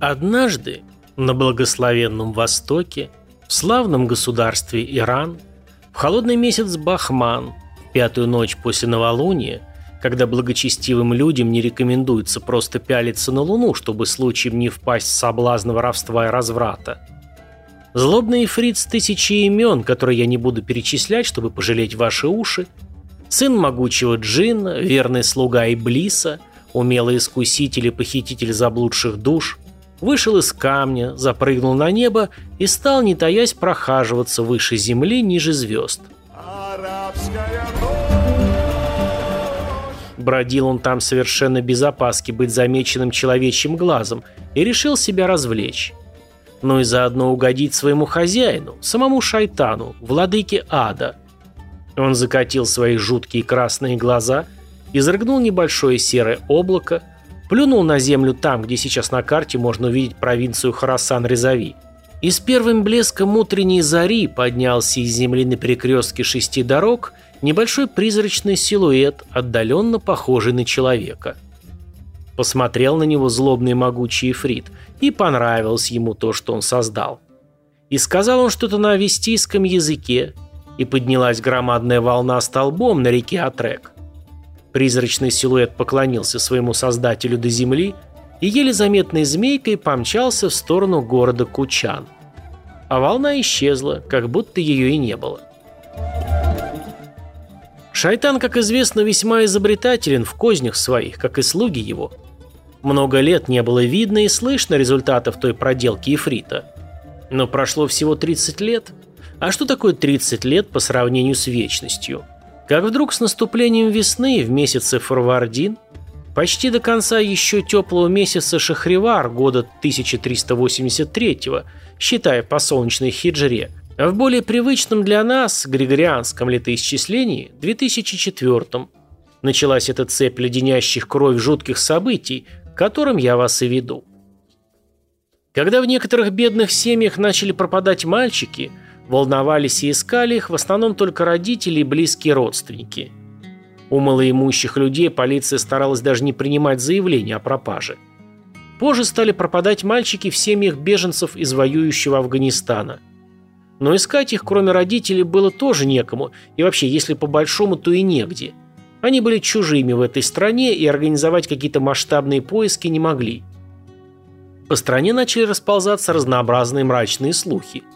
Однажды на благословенном Востоке, в славном государстве Иран, в холодный месяц Бахман, в пятую ночь после новолуния, когда благочестивым людям не рекомендуется просто пялиться на Луну, чтобы случаем не впасть в соблазн воровства и разврата. Злобный фриц тысячи имен, которые я не буду перечислять, чтобы пожалеть ваши уши, сын могучего джинна, верный слуга Иблиса, умелый искуситель и похититель заблудших душ – вышел из камня, запрыгнул на небо и стал, не таясь, прохаживаться выше земли, ниже звезд. Бродил он там совершенно без опаски быть замеченным человечьим глазом и решил себя развлечь. Ну и заодно угодить своему хозяину, самому шайтану, владыке ада. Он закатил свои жуткие красные глаза, изрыгнул небольшое серое облако, Плюнул на землю там, где сейчас на карте можно увидеть провинцию Харасан-Резави. И с первым блеском утренней зари поднялся из земли на перекрестке шести дорог небольшой призрачный силуэт, отдаленно похожий на человека. Посмотрел на него злобный могучий Эфрит, и понравилось ему то, что он создал. И сказал он что-то на авестийском языке, и поднялась громадная волна столбом на реке Атрек. Призрачный силуэт поклонился своему создателю до земли и еле заметной змейкой помчался в сторону города Кучан. А волна исчезла, как будто ее и не было. Шайтан, как известно, весьма изобретателен в кознях своих, как и слуги его. Много лет не было видно и слышно результатов той проделки Ифрита. Но прошло всего 30 лет. А что такое 30 лет по сравнению с вечностью? Как вдруг с наступлением весны в месяце Фарвардин, почти до конца еще теплого месяца Шахривар года 1383 считая по солнечной хиджре, а в более привычном для нас григорианском летоисчислении 2004 началась эта цепь леденящих кровь жутких событий, к которым я вас и веду. Когда в некоторых бедных семьях начали пропадать мальчики – Волновались и искали их в основном только родители и близкие родственники. У малоимущих людей полиция старалась даже не принимать заявления о пропаже. Позже стали пропадать мальчики в семьях беженцев из воюющего Афганистана. Но искать их, кроме родителей, было тоже некому, и вообще, если по большому, то и негде. Они были чужими в этой стране и организовать какие-то масштабные поиски не могли. По стране начали расползаться разнообразные мрачные слухи –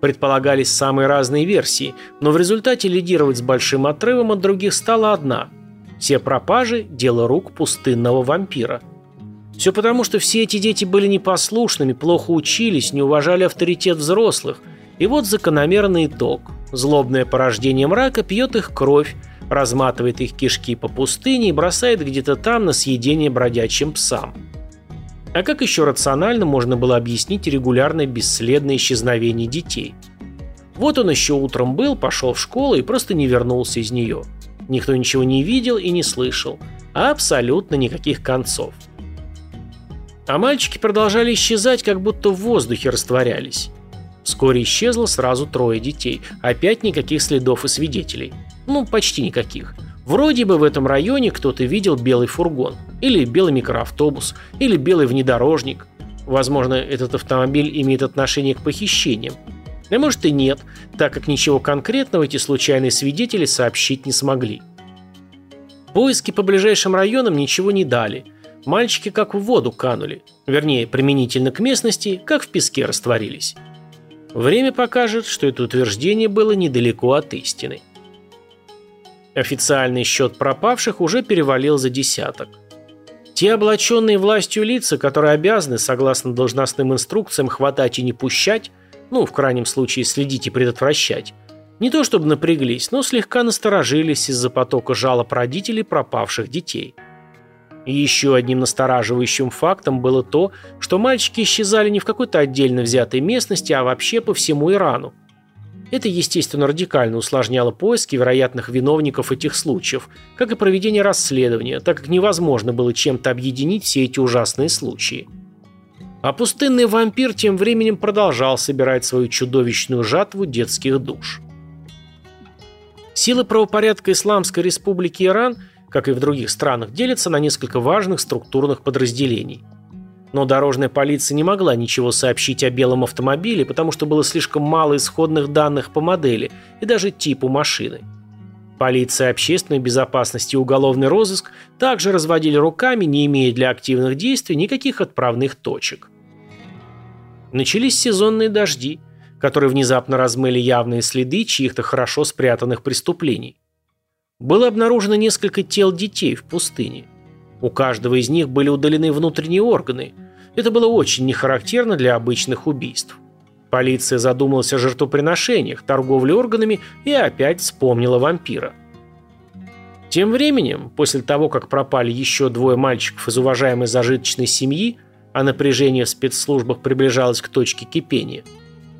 Предполагались самые разные версии, но в результате лидировать с большим отрывом от других стала одна. Все пропажи – дело рук пустынного вампира. Все потому, что все эти дети были непослушными, плохо учились, не уважали авторитет взрослых. И вот закономерный итог. Злобное порождение мрака пьет их кровь, разматывает их кишки по пустыне и бросает где-то там на съедение бродячим псам. А как еще рационально можно было объяснить регулярное бесследное исчезновение детей? Вот он еще утром был, пошел в школу и просто не вернулся из нее. Никто ничего не видел и не слышал. А абсолютно никаких концов. А мальчики продолжали исчезать, как будто в воздухе растворялись. Вскоре исчезло сразу трое детей. Опять никаких следов и свидетелей. Ну, почти никаких. Вроде бы в этом районе кто-то видел белый фургон, или белый микроавтобус, или белый внедорожник. Возможно, этот автомобиль имеет отношение к похищениям. А может и нет, так как ничего конкретного эти случайные свидетели сообщить не смогли. Поиски по ближайшим районам ничего не дали. Мальчики как в воду канули. Вернее, применительно к местности, как в песке растворились. Время покажет, что это утверждение было недалеко от истины. Официальный счет пропавших уже перевалил за десяток. Те облаченные властью лица, которые обязаны, согласно должностным инструкциям, хватать и не пущать, ну, в крайнем случае, следить и предотвращать, не то чтобы напряглись, но слегка насторожились из-за потока жалоб родителей пропавших детей. И еще одним настораживающим фактом было то, что мальчики исчезали не в какой-то отдельно взятой местности, а вообще по всему Ирану. Это, естественно, радикально усложняло поиски вероятных виновников этих случаев, как и проведение расследования, так как невозможно было чем-то объединить все эти ужасные случаи. А пустынный вампир тем временем продолжал собирать свою чудовищную жатву детских душ. Силы правопорядка Исламской Республики Иран, как и в других странах, делятся на несколько важных структурных подразделений. Но дорожная полиция не могла ничего сообщить о белом автомобиле, потому что было слишком мало исходных данных по модели и даже типу машины. Полиция общественной безопасности и уголовный розыск также разводили руками, не имея для активных действий никаких отправных точек. Начались сезонные дожди, которые внезапно размыли явные следы чьих-то хорошо спрятанных преступлений. Было обнаружено несколько тел детей в пустыне. У каждого из них были удалены внутренние органы. Это было очень нехарактерно для обычных убийств. Полиция задумалась о жертвоприношениях, торговле органами и опять вспомнила вампира. Тем временем, после того, как пропали еще двое мальчиков из уважаемой зажиточной семьи, а напряжение в спецслужбах приближалось к точке кипения,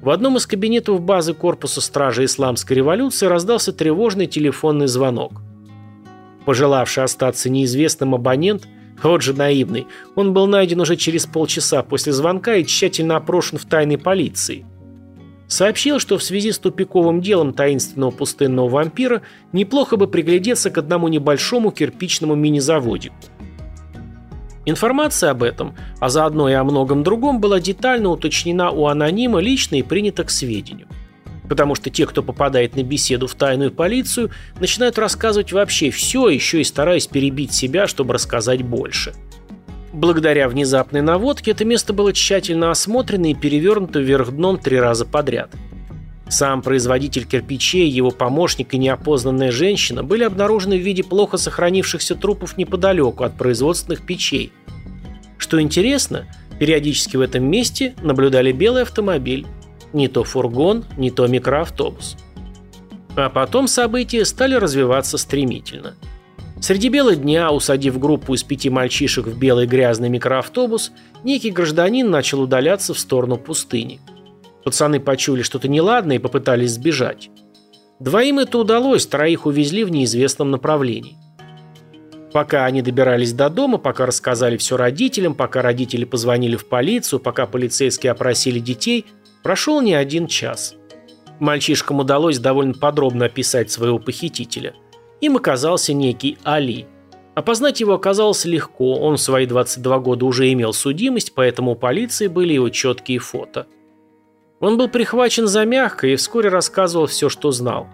в одном из кабинетов базы корпуса стражи исламской революции раздался тревожный телефонный звонок. Пожелавший остаться неизвестным абонент, вот же наивный, он был найден уже через полчаса после звонка и тщательно опрошен в тайной полиции. Сообщил, что в связи с тупиковым делом таинственного пустынного вампира неплохо бы приглядеться к одному небольшому кирпичному мини-заводику. Информация об этом, а заодно и о многом другом, была детально уточнена у анонима лично и принята к сведению. Потому что те, кто попадает на беседу в тайную полицию, начинают рассказывать вообще все, еще и стараясь перебить себя, чтобы рассказать больше. Благодаря внезапной наводке это место было тщательно осмотрено и перевернуто вверх дном три раза подряд. Сам производитель кирпичей, его помощник и неопознанная женщина были обнаружены в виде плохо сохранившихся трупов неподалеку от производственных печей. Что интересно, периодически в этом месте наблюдали белый автомобиль, не то фургон, не то микроавтобус. А потом события стали развиваться стремительно. Среди бела дня, усадив группу из пяти мальчишек в белый грязный микроавтобус, некий гражданин начал удаляться в сторону пустыни. Пацаны почули что-то неладное и попытались сбежать. Двоим это удалось, троих увезли в неизвестном направлении. Пока они добирались до дома, пока рассказали все родителям, пока родители позвонили в полицию, пока полицейские опросили детей – Прошел не один час. Мальчишкам удалось довольно подробно описать своего похитителя. Им оказался некий Али. Опознать его оказалось легко, он в свои 22 года уже имел судимость, поэтому у полиции были его четкие фото. Он был прихвачен за мягко и вскоре рассказывал все, что знал.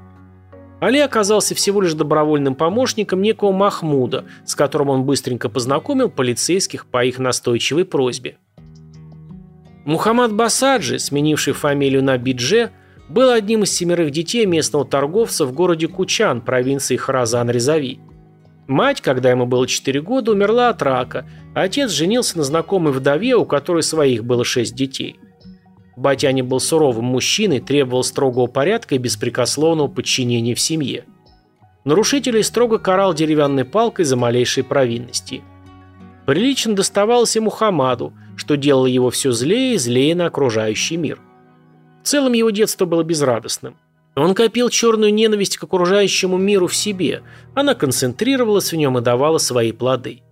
Али оказался всего лишь добровольным помощником некого Махмуда, с которым он быстренько познакомил полицейских по их настойчивой просьбе. Мухаммад Басаджи, сменивший фамилию на Бидже, был одним из семерых детей местного торговца в городе Кучан, провинции Харазан-Резави. Мать, когда ему было 4 года, умерла от рака, а отец женился на знакомой вдове, у которой своих было 6 детей. Батяня был суровым мужчиной, требовал строгого порядка и беспрекословного подчинения в семье. Нарушителей строго карал деревянной палкой за малейшие провинности. Прилично доставалось и Мухаммаду – что делало его все злее и злее на окружающий мир. В целом его детство было безрадостным. Он копил черную ненависть к окружающему миру в себе, она концентрировалась в нем и давала свои плоды.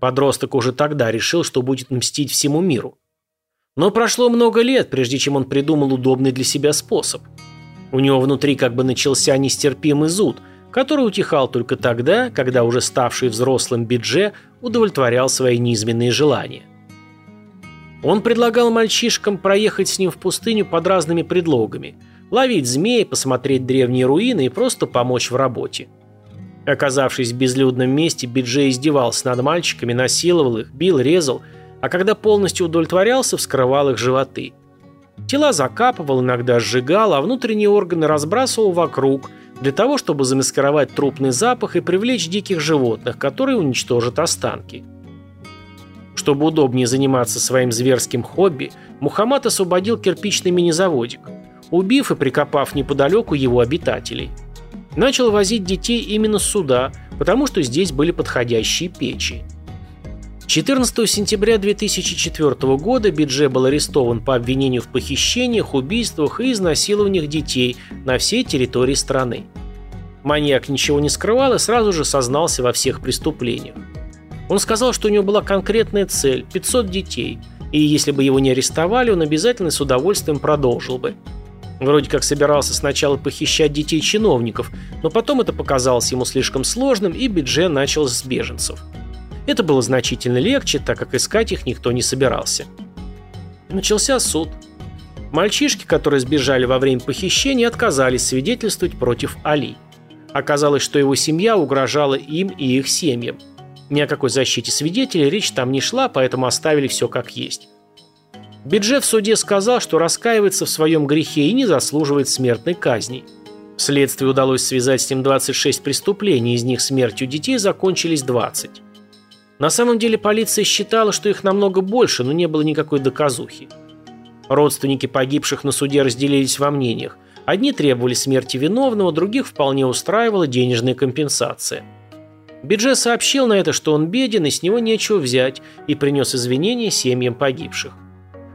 Подросток уже тогда решил, что будет мстить всему миру. Но прошло много лет, прежде чем он придумал удобный для себя способ. У него внутри как бы начался нестерпимый зуд, который утихал только тогда, когда уже ставший взрослым Бидже удовлетворял свои низменные желания. Он предлагал мальчишкам проехать с ним в пустыню под разными предлогами, ловить змей, посмотреть древние руины и просто помочь в работе. Оказавшись в безлюдном месте, Биджей издевался над мальчиками, насиловал их, бил, резал, а когда полностью удовлетворялся, вскрывал их животы. Тела закапывал, иногда сжигал, а внутренние органы разбрасывал вокруг, для того, чтобы замаскировать трупный запах и привлечь диких животных, которые уничтожат останки. Чтобы удобнее заниматься своим зверским хобби, Мухаммад освободил кирпичный мини-заводик, убив и прикопав неподалеку его обитателей. Начал возить детей именно сюда, потому что здесь были подходящие печи. 14 сентября 2004 года Бидже был арестован по обвинению в похищениях, убийствах и изнасилованиях детей на всей территории страны. Маньяк ничего не скрывал и сразу же сознался во всех преступлениях. Он сказал, что у него была конкретная цель – 500 детей, и если бы его не арестовали, он обязательно с удовольствием продолжил бы. Вроде как собирался сначала похищать детей чиновников, но потом это показалось ему слишком сложным, и Бидже начал с беженцев. Это было значительно легче, так как искать их никто не собирался. Начался суд. Мальчишки, которые сбежали во время похищения, отказались свидетельствовать против Али. Оказалось, что его семья угрожала им и их семьям. Ни о какой защите свидетелей речь там не шла, поэтому оставили все как есть. Биджи в суде сказал, что раскаивается в своем грехе и не заслуживает смертной казни. Следствию удалось связать с ним 26 преступлений, из них смертью детей закончились 20. На самом деле полиция считала, что их намного больше, но не было никакой доказухи. Родственники погибших на суде разделились во мнениях. Одни требовали смерти виновного, других вполне устраивала денежная компенсация. Бидже сообщил на это, что он беден и с него нечего взять, и принес извинения семьям погибших.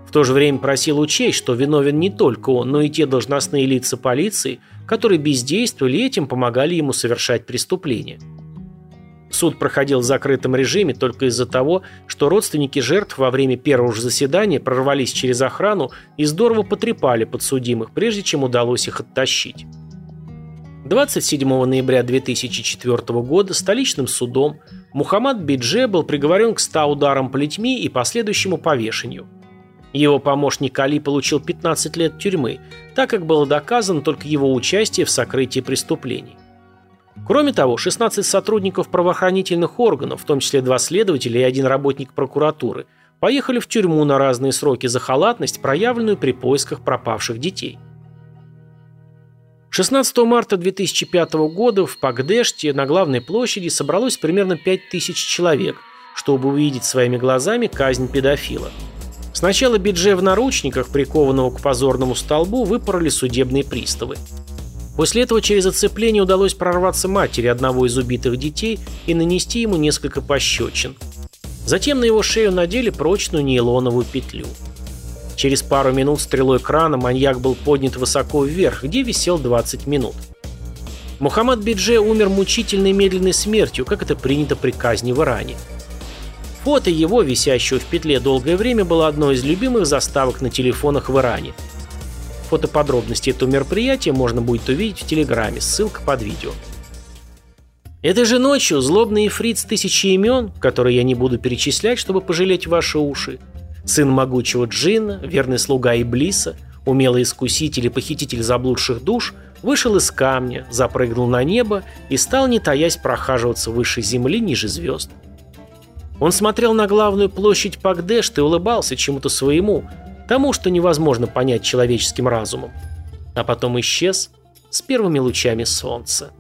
В то же время просил учесть, что виновен не только он, но и те должностные лица полиции, которые бездействовали и этим помогали ему совершать преступления. Суд проходил в закрытом режиме только из-за того, что родственники жертв во время первого же заседания прорвались через охрану и здорово потрепали подсудимых, прежде чем удалось их оттащить. 27 ноября 2004 года столичным судом Мухаммад Бидже был приговорен к 100 ударам плетьми и последующему повешению. Его помощник Али получил 15 лет тюрьмы, так как было доказано только его участие в сокрытии преступлений. Кроме того, 16 сотрудников правоохранительных органов, в том числе два следователя и один работник прокуратуры, поехали в тюрьму на разные сроки за халатность, проявленную при поисках пропавших детей. 16 марта 2005 года в Пагдеште на главной площади собралось примерно 5000 человек, чтобы увидеть своими глазами казнь педофила. Сначала Бидже в наручниках, прикованного к позорному столбу, выпороли судебные приставы. После этого через оцепление удалось прорваться матери одного из убитых детей и нанести ему несколько пощечин. Затем на его шею надели прочную нейлоновую петлю. Через пару минут стрелой крана маньяк был поднят высоко вверх, где висел 20 минут. Мухаммад Бидже умер мучительной медленной смертью, как это принято при казни в Иране. Фото его, висящего в петле долгое время, было одной из любимых заставок на телефонах в Иране – Фотоподробности этого мероприятия можно будет увидеть в Телеграме, ссылка под видео. Этой же ночью злобный фриц тысячи имен, которые я не буду перечислять, чтобы пожалеть ваши уши, сын могучего Джинна, верный слуга Иблиса, умелый искуситель и похититель заблудших душ, вышел из камня, запрыгнул на небо и стал, не таясь, прохаживаться выше земли, ниже звезд. Он смотрел на главную площадь Пагдешт и улыбался чему-то своему, тому, что невозможно понять человеческим разумом. А потом исчез с первыми лучами солнца.